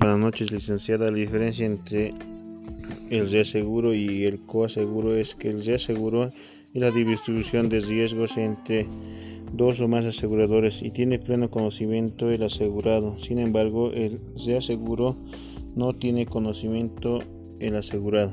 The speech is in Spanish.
Buenas noches, licenciada. La diferencia entre el reaseguro y el coaseguro es que el reaseguro es la distribución de riesgos entre dos o más aseguradores y tiene pleno conocimiento el asegurado. Sin embargo, el reaseguro no tiene conocimiento el asegurado.